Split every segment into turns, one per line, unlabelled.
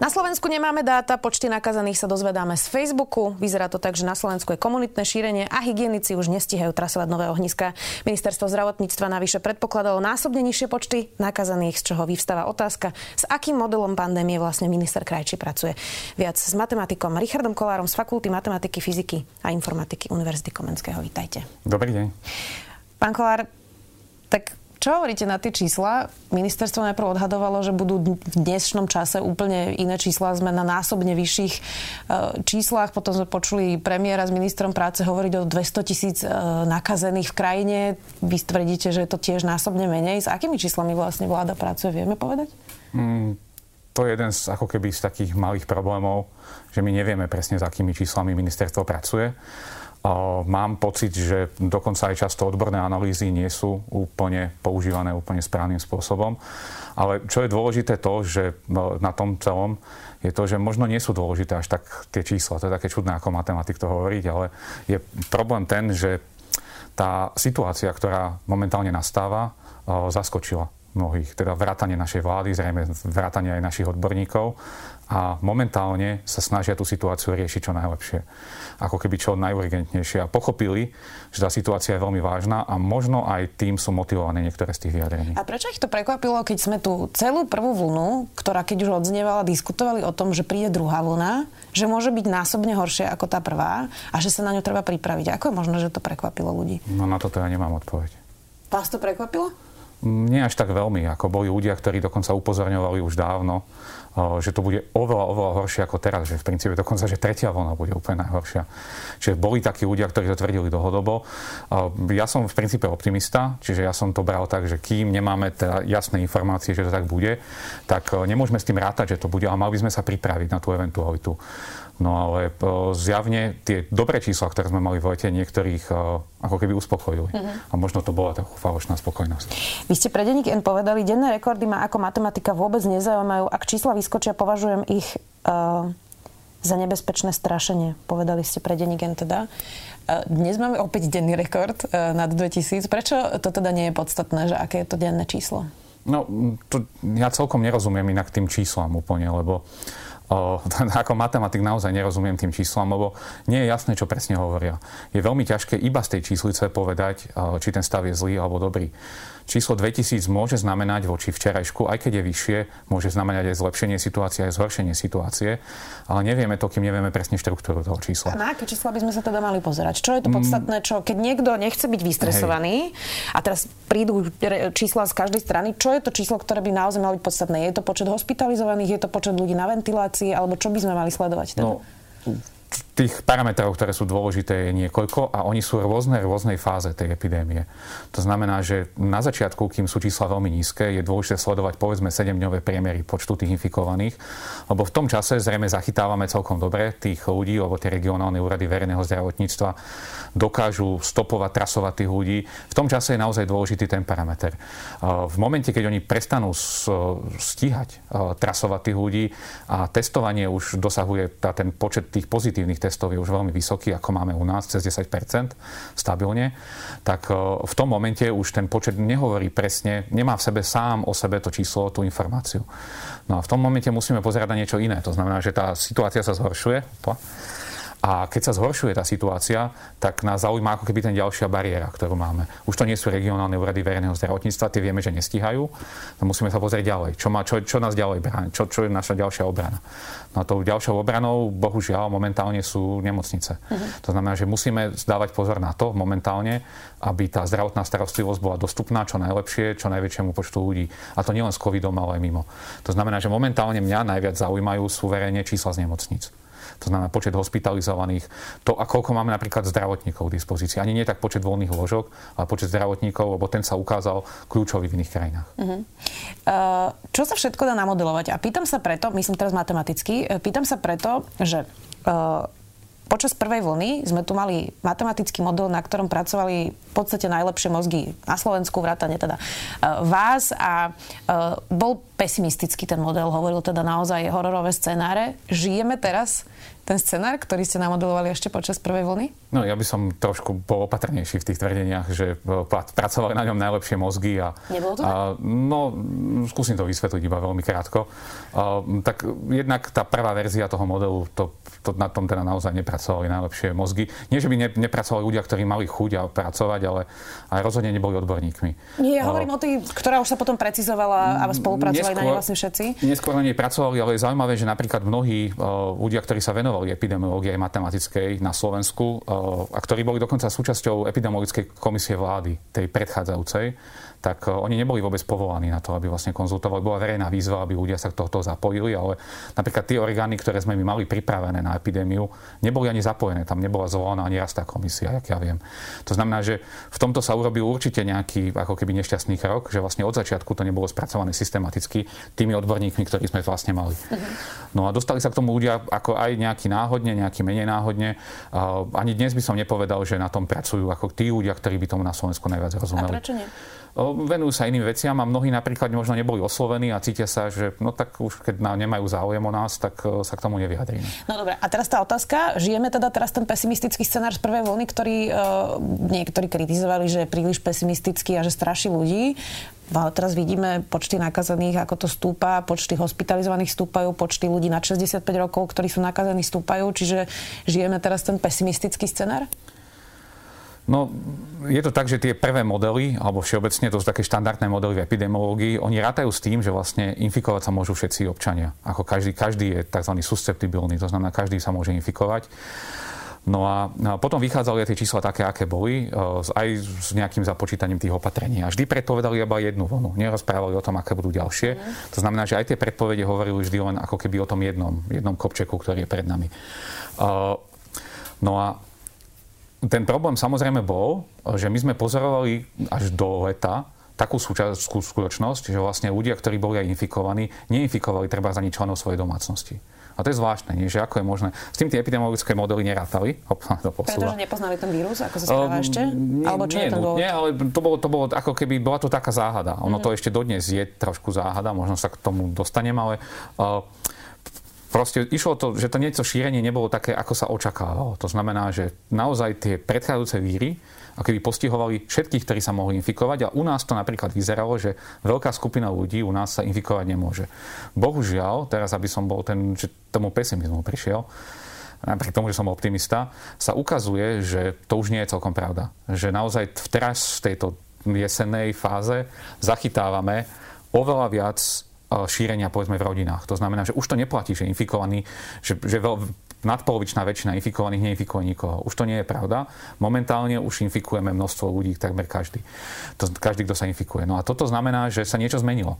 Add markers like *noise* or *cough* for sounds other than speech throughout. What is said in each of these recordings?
Na Slovensku nemáme dáta, počty nakazaných sa dozvedáme z Facebooku. Vyzerá to tak, že na Slovensku je komunitné šírenie a hygienici už nestihajú trasovať nové ohniska. Ministerstvo zdravotníctva navyše predpokladalo násobne nižšie počty nakazaných, z čoho vyvstáva otázka, s akým modelom pandémie vlastne minister Krajči pracuje. Viac s matematikom Richardom Kolárom z Fakulty matematiky, fyziky a informatiky Univerzity Komenského. Vítajte.
Dobrý deň.
Pán Kolár, tak čo hovoríte na tie čísla? Ministerstvo najprv odhadovalo, že budú v dnešnom čase úplne iné čísla. Sme na násobne vyšších e, číslach. Potom sme počuli premiéra s ministrom práce hovoriť o 200 tisíc e, nakazených v krajine. Vy tvrdíte, že je to tiež násobne menej. S akými číslami vlastne vláda pracuje? Vieme povedať? Mm,
to je jeden z, ako keby z takých malých problémov, že my nevieme presne, s akými číslami ministerstvo pracuje. Mám pocit, že dokonca aj často odborné analýzy nie sú úplne používané úplne správnym spôsobom. Ale čo je dôležité to, že no, na tom celom je to, že možno nie sú dôležité až tak tie čísla. To je také čudné ako matematik to hovoriť, ale je problém ten, že tá situácia, ktorá momentálne nastáva, zaskočila mnohých, teda vrátanie našej vlády, zrejme vrátanie aj našich odborníkov a momentálne sa snažia tú situáciu riešiť čo najlepšie. Ako keby čo najurgentnejšie. A pochopili, že tá situácia je veľmi vážna a možno aj tým sú motivované niektoré z tých vyjadrení.
A prečo ich to prekvapilo, keď sme tu celú prvú vlnu, ktorá keď už odznievala, diskutovali o tom, že príde druhá vlna, že môže byť násobne horšia ako tá prvá a že sa na ňu treba pripraviť. Ako je možné, že to prekvapilo ľudí?
No na toto ja nemám odpoveď.
Vás to prekvapilo?
Nie až tak veľmi, ako boli ľudia, ktorí dokonca upozorňovali už dávno, že to bude oveľa, oveľa horšie ako teraz, že v princípe dokonca, že tretia vlna bude úplne najhoršia. Čiže boli takí ľudia, ktorí to tvrdili dlhodobo. Ja som v princípe optimista, čiže ja som to bral tak, že kým nemáme teda jasné informácie, že to tak bude, tak nemôžeme s tým rátať, že to bude, ale mali by sme sa pripraviť na tú eventualitu. No ale zjavne tie dobré čísla, ktoré sme mali v lete, niektorých ako keby uspokojili. Uh-huh. A možno to bola taká falošná spokojnosť.
Vy ste pre denník N povedali, denné rekordy ma ako matematika vôbec nezaujímajú. Ak čísla vyskočia, považujem ich uh, za nebezpečné strašenie. Povedali ste pre denník N teda. Uh, dnes máme opäť denný rekord uh, nad 2000. Prečo to teda nie je podstatné, že aké je to denné číslo?
No, to, ja celkom nerozumiem inak tým číslam úplne, lebo uh, *laughs* ako matematik naozaj nerozumiem tým číslam, lebo nie je jasné, čo presne hovoria. Je veľmi ťažké iba z tej číslice povedať, či ten stav je zlý alebo dobrý číslo 2000 môže znamenať voči včerajšku, aj keď je vyššie, môže znamenať aj zlepšenie situácie, aj zhoršenie situácie, ale nevieme to, kým nevieme presne štruktúru toho čísla.
A na aké čísla by sme sa teda mali pozerať? Čo je to mm. podstatné, čo keď niekto nechce byť vystresovaný Hej. a teraz prídu čísla z každej strany, čo je to číslo, ktoré by naozaj malo byť podstatné? Je to počet hospitalizovaných, je to počet ľudí na ventilácii, alebo čo by sme mali sledovať? Teda?
No, tých parametrov, ktoré sú dôležité, je niekoľko a oni sú rôzne v rôznej fáze tej epidémie. To znamená, že na začiatku, kým sú čísla veľmi nízke, je dôležité sledovať povedzme 7-dňové priemery počtu tých infikovaných, lebo v tom čase zrejme zachytávame celkom dobre tých ľudí, lebo tie regionálne úrady verejného zdravotníctva dokážu stopovať, trasovať tých ľudí. V tom čase je naozaj dôležitý ten parameter. V momente, keď oni prestanú stíhať trasovať tých ľudí a testovanie už dosahuje ten počet tých pozitívnych testov je už veľmi vysoký, ako máme u nás, cez 10 stabilne, tak v tom momente už ten počet nehovorí presne, nemá v sebe sám o sebe to číslo, tú informáciu. No a v tom momente musíme pozerať na niečo iné. To znamená, že tá situácia sa zhoršuje. A keď sa zhoršuje tá situácia, tak nás zaujíma ako keby ten ďalšia bariéra, ktorú máme. Už to nie sú regionálne úrady verejného zdravotníctva, tie vieme, že nestíhajú. No musíme sa pozrieť ďalej. Čo, má, čo, čo nás ďalej bráni? Čo, čo je naša ďalšia obrana? No a tou ďalšou obranou, bohužiaľ, momentálne sú nemocnice. Uh-huh. To znamená, že musíme dávať pozor na to momentálne, aby tá zdravotná starostlivosť bola dostupná čo najlepšie, čo najväčšiemu počtu ľudí. A to nielen s covidom, ale aj mimo. To znamená, že momentálne mňa najviac zaujímajú sú verejne čísla z nemocnic to znamená počet hospitalizovaných, to a koľko máme napríklad zdravotníkov k dispozícii. Ani nie tak počet voľných lôžok, ale počet zdravotníkov, lebo ten sa ukázal kľúčový v iných krajinách. Uh-huh.
Uh, čo sa všetko dá namodelovať? A pýtam sa preto, myslím teraz matematicky, e, pýtam sa preto, že uh, počas prvej vlny sme tu mali matematický model, na ktorom pracovali v podstate najlepšie mozgy na Slovensku, vrátane teda uh, vás a uh, bol pesimistický ten model, hovoril teda naozaj hororové scenáre. Žijeme teraz ten scenár, ktorý ste namodelovali ešte počas prvej vlny?
No ja by som trošku bol opatrnejší v tých tvrdeniach, že e, pracovali na ňom najlepšie mozgy. A,
Nebolo to a,
No, skúsim to vysvetliť iba veľmi krátko. A, tak jednak tá prvá verzia toho modelu, to, to na tom teda naozaj nepracovali najlepšie mozgy. Nie, že by ne, nepracovali ľudia, ktorí mali chuť a pracovať, ale aj rozhodne neboli odborníkmi.
Nie, ja hovorím o tej, ktorá už sa potom precizovala a spolupracovali neskôr, na nej vlastne všetci.
Neskôr na nej pracovali, ale je zaujímavé, že napríklad mnohí uh, ľudia, ktorí sa venovali venovali epidemiológie matematickej na Slovensku a ktorí boli dokonca súčasťou epidemiologickej komisie vlády, tej predchádzajúcej, tak e, oni neboli vôbec povolaní na to, aby vlastne konzultovali. Bola verejná výzva, aby ľudia sa k tohto zapojili, ale napríklad tie orgány, ktoré sme my mali pripravené na epidémiu, neboli ani zapojené. Tam nebola zvolená ani raz tá komisia, jak ja viem. To znamená, že v tomto sa urobil určite nejaký ako keby nešťastný krok, že vlastne od začiatku to nebolo spracované systematicky tými odborníkmi, ktorí sme vlastne mali. Uh-huh. No a dostali sa k tomu ľudia ako aj nejaký náhodne, nejaký menej náhodne. Ani dnes by som nepovedal, že na tom pracujú ako tí ľudia, ktorí by tomu na Slovensku najviac rozumeli.
A prečo nie?
Venujú sa iným veciam a mnohí napríklad možno neboli oslovení a cítia sa, že no tak už keď nemajú záujem o nás, tak e, sa k tomu nevyjadríme.
No dobre, a teraz tá otázka. Žijeme teda teraz ten pesimistický scenár z prvej vlny, ktorý uh, niektorí kritizovali, že je príliš pesimistický a že straší ľudí. A teraz vidíme počty nakazených, ako to stúpa, počty hospitalizovaných stúpajú, počty ľudí nad 65 rokov, ktorí sú nakazení, stúpajú. Čiže žijeme teraz ten pesimistický scenár?
No, je to tak, že tie prvé modely, alebo všeobecne to sú také štandardné modely v epidemiológii, oni rátajú s tým, že vlastne infikovať sa môžu všetci občania. Ako každý, každý je tzv. susceptibilný, to znamená, každý sa môže infikovať. No a, potom vychádzali aj tie čísla také, aké boli, e, aj s nejakým započítaním tých opatrení. A vždy predpovedali iba jednu vlnu. Nerozprávali o tom, aké budú ďalšie. To znamená, že aj tie predpovede hovorili vždy len ako keby o tom jednom, jednom kopčeku, ktorý je pred nami. E, no a ten problém samozrejme bol, že my sme pozorovali až do leta takú súčasnú skutočnosť, že vlastne ľudia, ktorí boli aj infikovaní, neinfikovali treba za členov svojej domácnosti. A to je zvláštne, nie? že ako je možné. S tým tie epidemiologické modely nerátali. *laughs*
Hop, to Pretože nepoznali ten vírus, ako sa správa um, ešte? Nie,
Alebo čo nie, je ten nutne, ale to bolo, to bolo ako keby, bola to taká záhada. Ono mm. to ešte dodnes je trošku záhada, možno sa k tomu dostanem, ale uh, Proste išlo to, že to niečo šírenie nebolo také, ako sa očakávalo. To znamená, že naozaj tie predchádzajúce víry ako keby postihovali všetkých, ktorí sa mohli infikovať a u nás to napríklad vyzeralo, že veľká skupina ľudí u nás sa infikovať nemôže. Bohužiaľ, teraz aby som bol ten, že tomu pesimizmu prišiel, napriek tomu, že som optimista, sa ukazuje, že to už nie je celkom pravda. Že naozaj teraz v tejto jesennej fáze zachytávame oveľa viac šírenia povedzme v rodinách. To znamená, že už to neplatí, že infikovaný, že, že veľ, nadpolovičná väčšina infikovaných neinfikuje nikoho. Už to nie je pravda. Momentálne už infikujeme množstvo ľudí, takmer každý. To, každý, kto sa infikuje. No a toto znamená, že sa niečo zmenilo.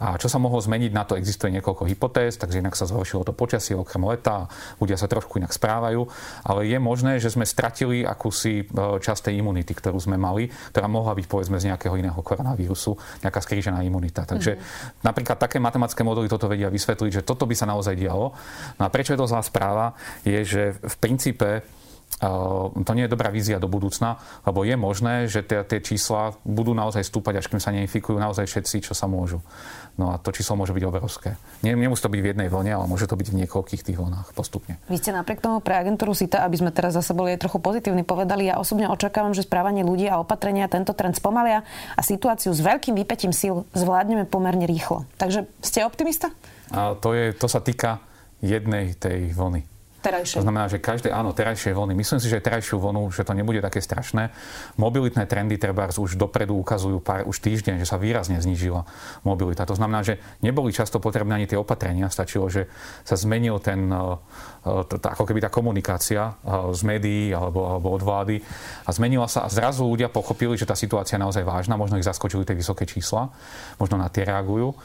A čo sa mohlo zmeniť, na to existuje niekoľko hypotéz, takže inak sa zhoršilo to počasie okrem leta, ľudia sa trošku inak správajú, ale je možné, že sme stratili akúsi e, časť tej imunity, ktorú sme mali, ktorá mohla byť povedzme z nejakého iného koronavírusu, nejaká skrížená imunita. Takže mm-hmm. napríklad také matematické modely toto vedia vysvetliť, že toto by sa naozaj dialo. No a prečo je to zlá správa? Je, že v princípe to nie je dobrá vízia do budúcna, lebo je možné, že tie, tie čísla budú naozaj stúpať, až kým sa neinfikujú naozaj všetci, čo sa môžu. No a to číslo môže byť obrovské. Nemusí to byť v jednej vlne, ale môže to byť v niekoľkých tých vlnách postupne.
Vy ste napriek tomu pre agentúru SITA, aby sme teraz zase boli trochu pozitívni, povedali, ja osobne očakávam, že správanie ľudí a opatrenia tento trend spomalia a situáciu s veľkým vypetím síl zvládneme pomerne rýchlo. Takže ste optimista?
A to, je, to sa týka jednej tej vlny.
Terajšie.
To znamená, že každé, áno, terajšie vlny. Myslím si, že terajšiu vlnu, že to nebude také strašné. Mobilitné trendy treba už dopredu ukazujú pár, už týždeň, že sa výrazne znížila mobilita. To znamená, že neboli často potrebné ani tie opatrenia. Stačilo, že sa zmenil ten, e, e, ako keby tá komunikácia e, z médií alebo, alebo od vlády a zmenila sa a zrazu ľudia pochopili, že tá situácia je naozaj vážna. Možno ich zaskočili tie vysoké čísla, možno na tie reagujú.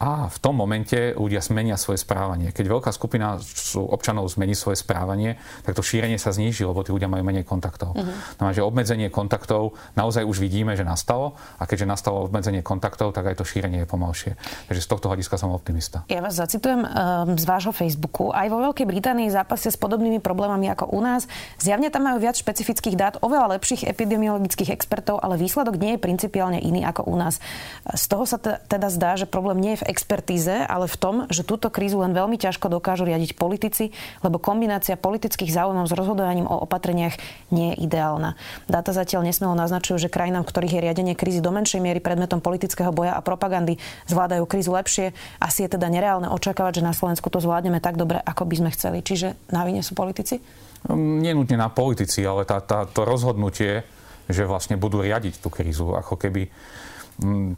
A v tom momente ľudia zmenia svoje správanie. Keď veľká skupina občanov zmení svoje správanie, tak to šírenie sa zníži, lebo tí ľudia majú menej kontaktov. Uh-huh. Znamená, že obmedzenie kontaktov naozaj už vidíme, že nastalo a keďže nastalo obmedzenie kontaktov, tak aj to šírenie je pomalšie. Takže z tohto hľadiska som optimista.
Ja vás zacitujem um, z vášho Facebooku. Aj vo Veľkej Británii zápasia s podobnými problémami ako u nás. Zjavne tam majú viac špecifických dát, oveľa lepších epidemiologických expertov, ale výsledok nie je principiálne iný ako u nás. Z toho sa teda zdá, že problém nie je v expertíze, ale v tom, že túto krízu len veľmi ťažko dokážu riadiť politici, lebo kombinácia politických záujmov s rozhodovaním o opatreniach nie je ideálna. Dáta zatiaľ nesmelo naznačujú, že krajinám, v ktorých je riadenie krízy do menšej miery predmetom politického boja a propagandy, zvládajú krízu lepšie. Asi je teda nereálne očakávať, že na Slovensku to zvládneme tak dobre, ako by sme chceli. Čiže na vine sú politici?
Nenutne na politici, ale tá, tá, to rozhodnutie, že vlastne budú riadiť tú krízu, ako keby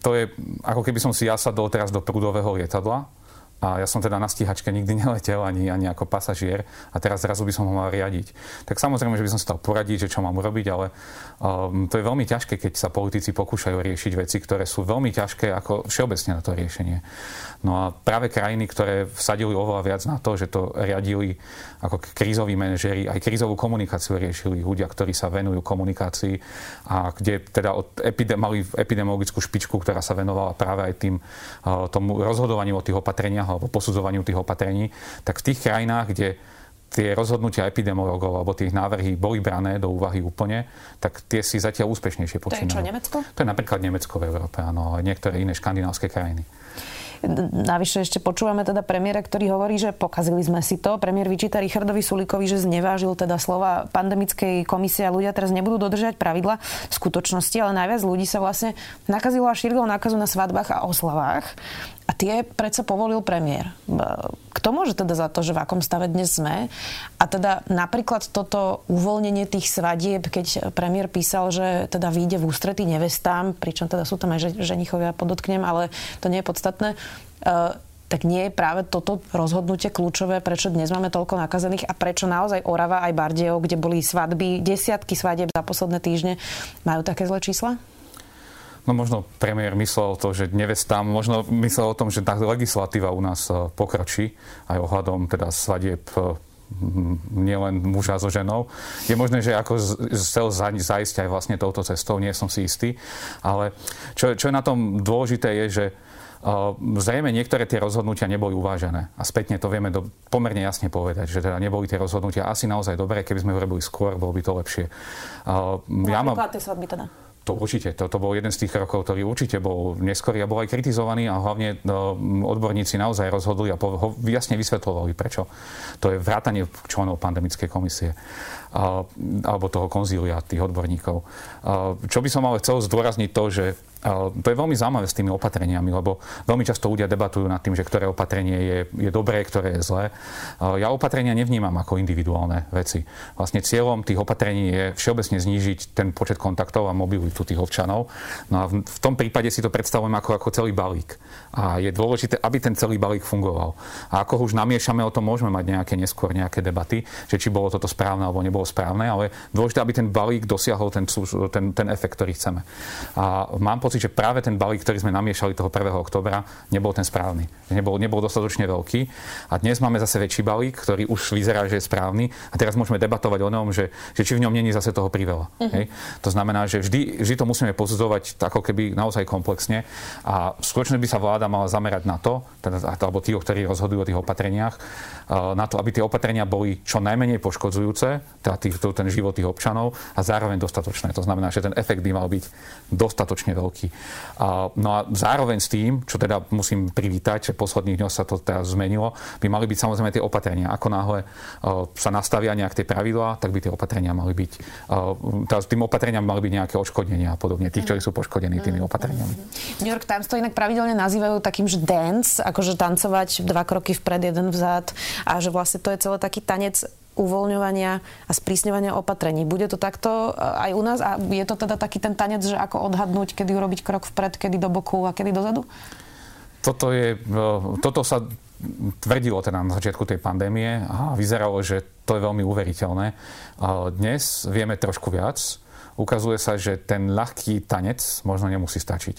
to je, ako keby som si ja sadol teraz do prúdového lietadla a ja som teda na stíhačke nikdy *laughs* neletel ani, ani ako pasažier a teraz zrazu by som ho mal riadiť. Tak samozrejme, že by som si dal poradiť, že čo mám urobiť, ale um, to je veľmi ťažké, keď sa politici pokúšajú riešiť veci, ktoré sú veľmi ťažké ako všeobecne na to riešenie. No a práve krajiny, ktoré vsadili oveľa viac na to, že to riadili ako krízoví manažeri, aj krízovú komunikáciu riešili ľudia, ktorí sa venujú komunikácii a kde teda od epidem, mali epidemiologickú špičku, ktorá sa venovala práve aj tým uh, tomu rozhodovaniu o tých opatreniach alebo posudzovaniu tých opatrení, tak v tých krajinách, kde tie rozhodnutia epidemiologov alebo tie návrhy boli brané do úvahy úplne, tak tie si zatiaľ úspešnejšie počínajú.
To je čo, Nemecko?
To je napríklad Nemecko v Európe, áno, a niektoré iné škandinávské krajiny.
Navyše ešte počúvame teda premiéra, ktorý hovorí, že pokazili sme si to. Premiér vyčíta Richardovi Sulikovi, že znevážil teda slova pandemickej komisie a ľudia teraz nebudú dodržať pravidla v skutočnosti, ale najviac ľudí sa vlastne nakazilo a šírilo nákazu na svadbách a oslavách. A tie predsa povolil premiér. Kto môže teda za to, že v akom stave dnes sme? A teda napríklad toto uvoľnenie tých svadieb, keď premiér písal, že teda vyjde v ústretí nevestám, pričom teda sú tam aj ženichovia, podotknem, ale to nie je podstatné. Uh, tak nie je práve toto rozhodnutie kľúčové, prečo dnes máme toľko nakazených a prečo naozaj Orava aj Bardejov, kde boli svadby, desiatky svadieb za posledné týždne, majú také zlé čísla?
No možno premiér myslel to, že nevestám, možno myslel o tom, že tá legislatíva u nás e, pokročí aj ohľadom teda svadieb e, nielen muža so ženou. Je možné, že ako chcel zajsť aj vlastne touto cestou, nie som si istý. Ale čo, čo je na tom dôležité je, že Uh, zrejme niektoré tie rozhodnutia neboli uvážené. A spätne to vieme do, pomerne jasne povedať, že teda neboli tie rozhodnutia asi naozaj dobré, keby sme ho robili skôr, bolo by to lepšie.
Uh, ja mám... svadby teda.
To určite. Toto bol jeden z tých krokov, ktorý určite bol neskorý a bol aj kritizovaný a hlavne no, odborníci naozaj rozhodli a ho jasne vysvetľovali, prečo. To je vrátanie členov pandemickej komisie alebo toho konzília tých odborníkov. Čo by som ale chcel zdôrazniť to, že to je veľmi zaujímavé s tými opatreniami, lebo veľmi často ľudia debatujú nad tým, že ktoré opatrenie je, je dobré, ktoré je zlé. Ja opatrenia nevnímam ako individuálne veci. Vlastne cieľom tých opatrení je všeobecne znížiť ten počet kontaktov a mobilitu tých občanov. No a v, v tom prípade si to predstavujem ako, ako celý balík. A je dôležité, aby ten celý balík fungoval. A ako už namiešame, o tom môžeme mať nejaké neskôr nejaké debaty, že či bolo toto správne alebo nebolo správne, ale dôležité, aby ten balík dosiahol ten, ten, ten efekt, ktorý chceme. A mám pocit, že práve ten balík, ktorý sme namiešali toho 1. oktobra, nebol ten správny. Nebol, nebol dostatočne veľký. A dnes máme zase väčší balík, ktorý už vyzerá, že je správny. A teraz môžeme debatovať o ňom, že, že či v ňom není zase toho priveľa. Uh-huh. Hej? To znamená, že vždy, vždy to musíme posudzovať ako keby naozaj komplexne. A skutočne by sa vláda mala zamerať na to, teda, alebo tí, ktorí rozhodujú o tých opatreniach, na to, aby tie opatrenia boli čo najmenej poškodzujúce, teda tých, ten život tých občanov a zároveň dostatočné. To znamená, že ten efekt by mal byť dostatočne veľký. No a zároveň s tým, čo teda musím privítať, že posledných dňoch sa to teraz zmenilo, by mali byť samozrejme tie opatrenia. Ako náhle sa nastavia nejak tie pravidlá, tak by tie opatrenia mali byť, tým opatreniam mali byť nejaké odškodnenia a podobne, tých, ktorí sú poškodení tými mm. opatreniami.
New York Times to inak pravidelne nazývajú takým, že dance, akože tancovať dva kroky vpred, jeden vzad a že vlastne to je celé taký tanec uvoľňovania a sprísňovania opatrení. Bude to takto aj u nás a je to teda taký ten tanec, že ako odhadnúť, kedy urobiť krok vpred, kedy do boku a kedy dozadu?
Toto, je, e, toto sa tvrdilo teda na začiatku tej pandémie a vyzeralo, že to je veľmi uveriteľné. Dnes vieme trošku viac. Ukazuje sa, že ten ľahký tanec možno nemusí stačiť.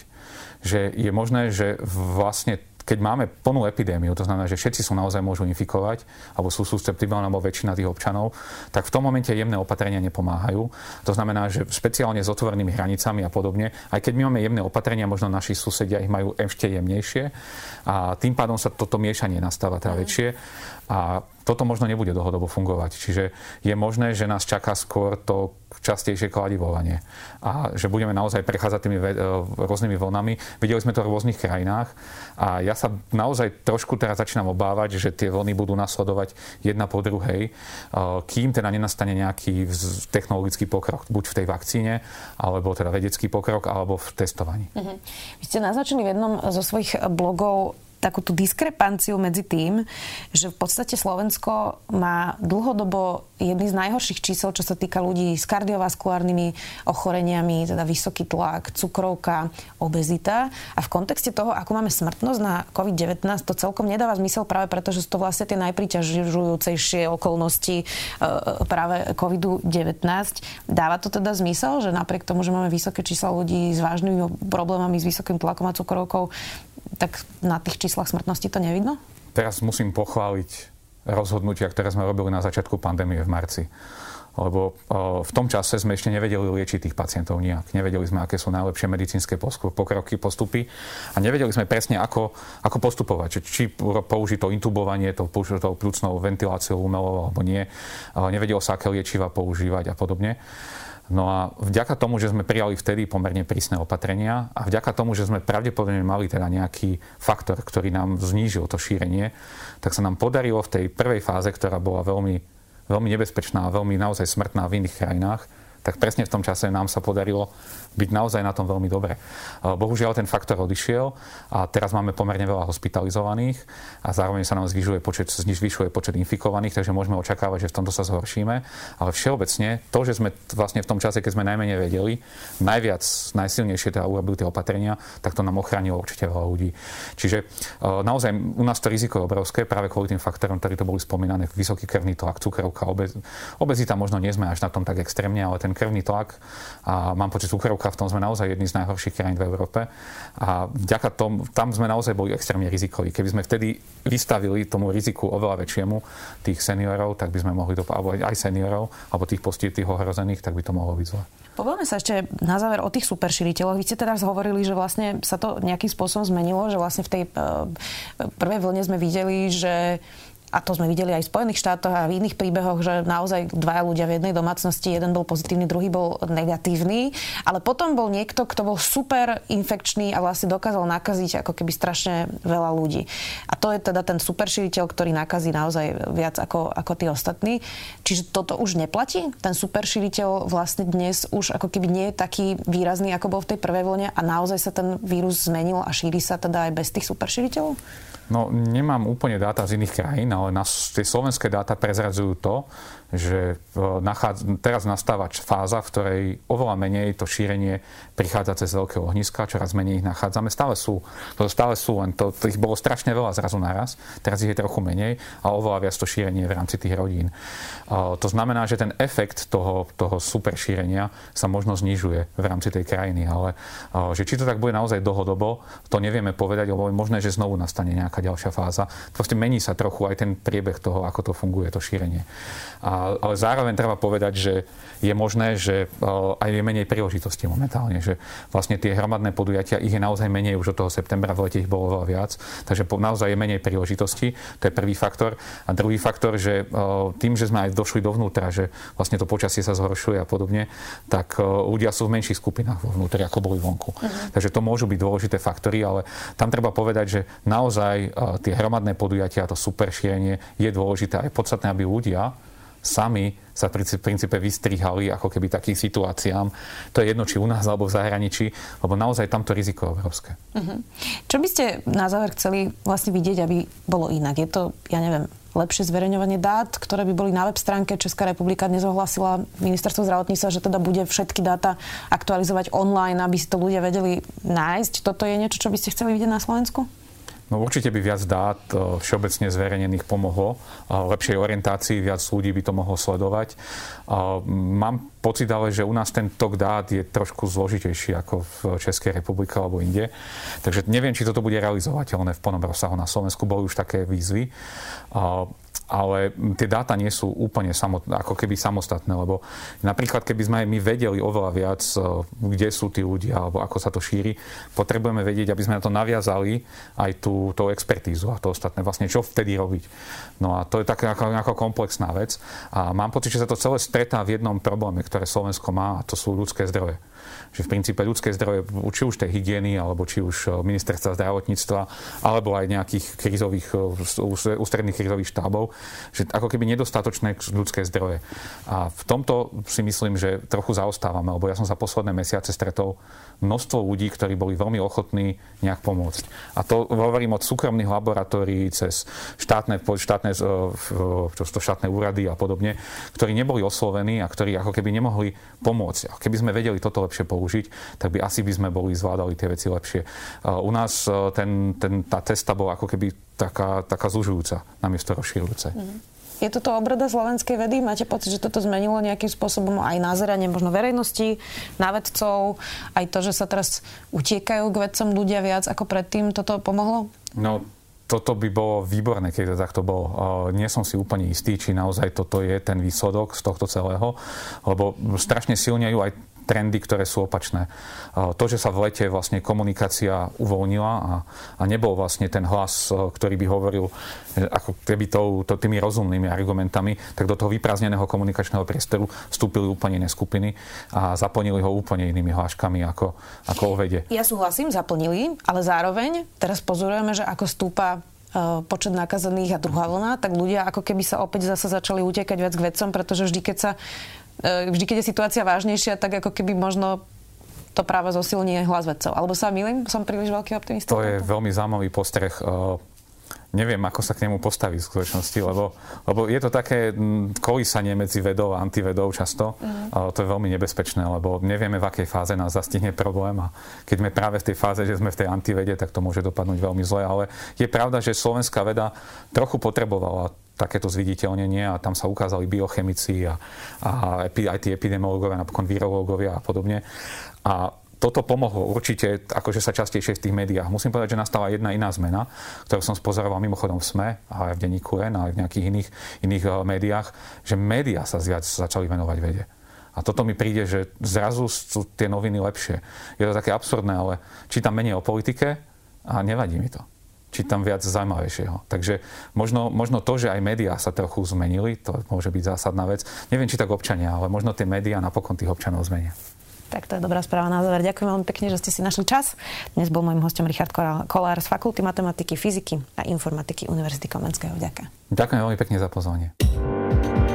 Že je možné, že vlastne keď máme plnú epidémiu, to znamená, že všetci sú naozaj môžu infikovať, alebo sú susceptibilní, alebo väčšina tých občanov, tak v tom momente jemné opatrenia nepomáhajú. To znamená, že špeciálne s otvorenými hranicami a podobne, aj keď my máme jemné opatrenia, možno naši susedia ich majú ešte jemnejšie a tým pádom sa toto miešanie nastáva teda mm. väčšie. A toto možno nebude dlhodobo fungovať. Čiže je možné, že nás čaká skôr to častejšie kladivovanie. A že budeme naozaj prechádzať tými ve- rôznymi vlnami. Videli sme to v rôznych krajinách a ja sa naozaj trošku teraz začínam obávať, že tie vlny budú nasledovať jedna po druhej, kým teda nenastane nejaký technologický pokrok, buď v tej vakcíne, alebo teda vedecký pokrok, alebo v testovaní.
Uh-huh. Vy ste naznačili v jednom zo svojich blogov takú tú diskrepanciu medzi tým, že v podstate Slovensko má dlhodobo jedný z najhorších čísel, čo sa týka ľudí s kardiovaskulárnymi ochoreniami, teda vysoký tlak, cukrovka, obezita. A v kontexte toho, ako máme smrtnosť na COVID-19, to celkom nedáva zmysel práve preto, že sú to vlastne tie najpriťažujúcejšie okolnosti e, práve COVID-19. Dáva to teda zmysel, že napriek tomu, že máme vysoké čísla ľudí s vážnymi problémami, s vysokým tlakom a cukrovkou, tak na tých číslach smrtnosti to nevidno?
Teraz musím pochváliť rozhodnutia, ktoré sme robili na začiatku pandémie v marci. Lebo v tom čase sme ešte nevedeli liečiť tých pacientov nejak. Nevedeli sme, aké sú najlepšie medicínske pokroky, postupy a nevedeli sme presne, ako, ako postupovať. Či, či použiť to intubovanie, to, to plúcnou ventiláciou umelou alebo nie. Nevedelo sa, aké liečiva používať a podobne. No a vďaka tomu, že sme prijali vtedy pomerne prísne opatrenia a vďaka tomu, že sme pravdepodobne mali teda nejaký faktor, ktorý nám znížil to šírenie, tak sa nám podarilo v tej prvej fáze, ktorá bola veľmi, veľmi nebezpečná a veľmi naozaj smrtná v iných krajinách, tak presne v tom čase nám sa podarilo byť naozaj na tom veľmi dobre. Bohužiaľ ten faktor odišiel a teraz máme pomerne veľa hospitalizovaných a zároveň sa nám zvyšuje počet, zvyšuje počet infikovaných, takže môžeme očakávať, že v tomto sa zhoršíme. Ale všeobecne to, že sme vlastne v tom čase, keď sme najmenej vedeli, najviac, najsilnejšie teda urobili tie opatrenia, tak to nám ochránilo určite veľa ľudí. Čiže naozaj u nás to riziko je obrovské práve kvôli tým faktorom, ktorí to boli spomínané, vysoký krvný tlak, cukrovka, obez, obezita možno nie sme až na tom tak extrémne, ale ten krvný tlak a mám počet cukrovka v tom sme naozaj jedni z najhorších krajín v Európe. A vďaka tomu, tam sme naozaj boli extrémne rizikoví. Keby sme vtedy vystavili tomu riziku oveľa väčšiemu tých seniorov, tak by sme mohli, to, alebo aj seniorov, alebo tých tých ohrozených, tak by to mohlo byť zle.
Povieme sa ešte na záver o tých superšíriteľoch. Vy ste teraz hovorili, že vlastne sa to nejakým spôsobom zmenilo, že vlastne v tej uh, prvej vlne sme videli, že a to sme videli aj v Spojených štátoch a v iných príbehoch, že naozaj dvaja ľudia v jednej domácnosti, jeden bol pozitívny, druhý bol negatívny, ale potom bol niekto, kto bol super infekčný a vlastne dokázal nakaziť ako keby strašne veľa ľudí. A to je teda ten super šíriteľ, ktorý nakazí naozaj viac ako, ako tí ostatní. Čiže toto už neplatí? Ten super šíriteľ vlastne dnes už ako keby nie je taký výrazný, ako bol v tej prvej vlne a naozaj sa ten vírus zmenil a šíri sa teda aj bez tých super šíriteľov?
No, nemám úplne dáta z iných krajín, ale nás, tie slovenské dáta prezradzujú to, že teraz nastáva fáza, v ktorej oveľa menej to šírenie prichádza cez veľké ohniska, čoraz menej ich nachádzame. Stále sú, stále sú, len to ich bolo strašne veľa zrazu naraz, teraz ich je trochu menej a oveľa viac to šírenie v rámci tých rodín. To znamená, že ten efekt toho, toho super šírenia sa možno znižuje v rámci tej krajiny, ale že či to tak bude naozaj dlhodobo, to nevieme povedať, lebo je možné, že znovu nastane nejaká ďalšia fáza. Proste mení sa trochu aj ten priebeh toho, ako to funguje, to šírenie. A ale zároveň treba povedať, že je možné, že aj je menej príležitostí momentálne, že vlastne tie hromadné podujatia, ich je naozaj menej už od toho septembra, v lete ich bolo veľa viac, takže naozaj je menej príležitostí, to je prvý faktor. A druhý faktor, že tým, že sme aj došli dovnútra, že vlastne to počasie sa zhoršuje a podobne, tak ľudia sú v menších skupinách vo vnútri, ako boli vonku. Uh-huh. Takže to môžu byť dôležité faktory, ale tam treba povedať, že naozaj tie hromadné podujatia, to super šírenie je dôležité aj podstatné, aby ľudia sami sa v princípe vystrihali ako keby takým situáciám. To je jedno, či u nás alebo v zahraničí, lebo naozaj tamto riziko je obrovské. Uh-huh.
Čo by ste na záver chceli vlastne vidieť, aby bolo inak? Je to, ja neviem, lepšie zverejňovanie dát, ktoré by boli na web stránke. Česká republika dnes ohlasila ministerstvo zdravotníctva, že teda bude všetky dáta aktualizovať online, aby si to ľudia vedeli nájsť. Toto je niečo, čo by ste chceli vidieť na Slovensku?
No určite by viac dát e, všeobecne zverejnených pomohlo. Lepšej orientácii viac ľudí by to mohlo sledovať. Mám pocit ale, že u nás ten tok dát je trošku zložitejší ako v Českej republike alebo inde. Takže neviem, či toto bude realizovateľné v plnom rozsahu. Na Slovensku boli už také výzvy ale tie dáta nie sú úplne samot, ako keby samostatné, lebo napríklad keby sme aj my vedeli oveľa viac, e, kde sú tí ľudia, alebo ako sa to šíri, potrebujeme vedieť, aby sme na to naviazali aj tú, tú expertízu a to ostatné, vlastne čo vtedy robiť. No a to je taká ako, ako komplexná vec a mám pocit, že sa to celé stretá v jednom probléme, ktoré Slovensko má a to sú ľudské zdroje že v princípe ľudské zdroje, či už tej hygieny, alebo či už e, ministerstva zdravotníctva, alebo aj nejakých krizových, e, ústredných krizových štábov, že ako keby nedostatočné ľudské zdroje. A v tomto si myslím, že trochu zaostávame, lebo ja som sa posledné mesiace stretol množstvo ľudí, ktorí boli veľmi ochotní nejak pomôcť. A to hovorím od súkromných laboratórií cez štátne, štátne, e, to štátne úrady a podobne, ktorí neboli oslovení a ktorí ako keby nemohli pomôcť. A keby sme vedeli toto lepšie použiť, tak by asi by sme boli zvládali tie veci lepšie. U nás e, ten, ten, tá cesta bola ako keby taká, taká zužujúca, namiesto rozširujúce. Mm.
Je toto obrada slovenskej vedy? Máte pocit, že toto zmenilo nejakým spôsobom aj názeranie možno verejnosti na vedcov? Aj to, že sa teraz utiekajú k vedcom ľudia viac ako predtým, toto pomohlo?
No, toto by bolo výborné, keď to takto bolo. Nie som si úplne istý, či naozaj toto je ten výsledok z tohto celého, lebo strašne silne ju aj trendy, ktoré sú opačné. To, že sa v lete vlastne komunikácia uvoľnila a, a nebol vlastne ten hlas, ktorý by hovoril ako keby tou, to, tými rozumnými argumentami, tak do toho vyprázdneného komunikačného priestoru vstúpili úplne iné skupiny a zaplnili ho úplne inými hláškami ako, ako o vede.
Ja súhlasím, zaplnili, ale zároveň teraz pozorujeme, že ako stúpa počet nakazených a druhá vlna, tak ľudia ako keby sa opäť zase začali utekať viac k vedcom, pretože vždy, keď sa E, vždy, keď je situácia vážnejšia, tak ako keby možno to práve zosilní hlas vedcov. Alebo sa milím? Som príliš veľký optimista?
To je veľmi zaujímavý postreh. E, neviem, ako sa k nemu postaviť v skutočnosti, lebo, lebo je to také kolísanie medzi vedou a antivedou často. Mm. To je veľmi nebezpečné, lebo nevieme, v akej fáze nás zastihne problém a keď sme práve v tej fáze, že sme v tej antivede, tak to môže dopadnúť veľmi zle, ale je pravda, že slovenská veda trochu potrebovala takéto zviditeľnenie a tam sa ukázali biochemici a, a aj tí epidemiológovia, napokon virológovia a podobne. A toto pomohlo určite, akože sa častejšie v tých médiách. Musím povedať, že nastala jedna iná zmena, ktorú som spozoroval mimochodom v SME, a aj v denníku N, a aj v nejakých iných, iných eh, médiách, že médiá sa viac začali venovať vede. A toto mi príde, že zrazu sú tie noviny lepšie. Je to také absurdné, ale čítam menej o politike a nevadí mi to čítam viac zaujímavejšieho. Takže možno, možno to, že aj médiá sa trochu zmenili, to môže byť zásadná vec. Neviem, či tak občania, ale možno tie médiá napokon tých občanov zmenia.
Tak to je dobrá správa na záver. Ďakujem veľmi pekne, že ste si našli čas. Dnes bol môjim hostom Richard Kolár z Fakulty matematiky, fyziky a informatiky Univerzity Komenského. Ďakujem.
Ďakujem veľmi pekne za pozvanie.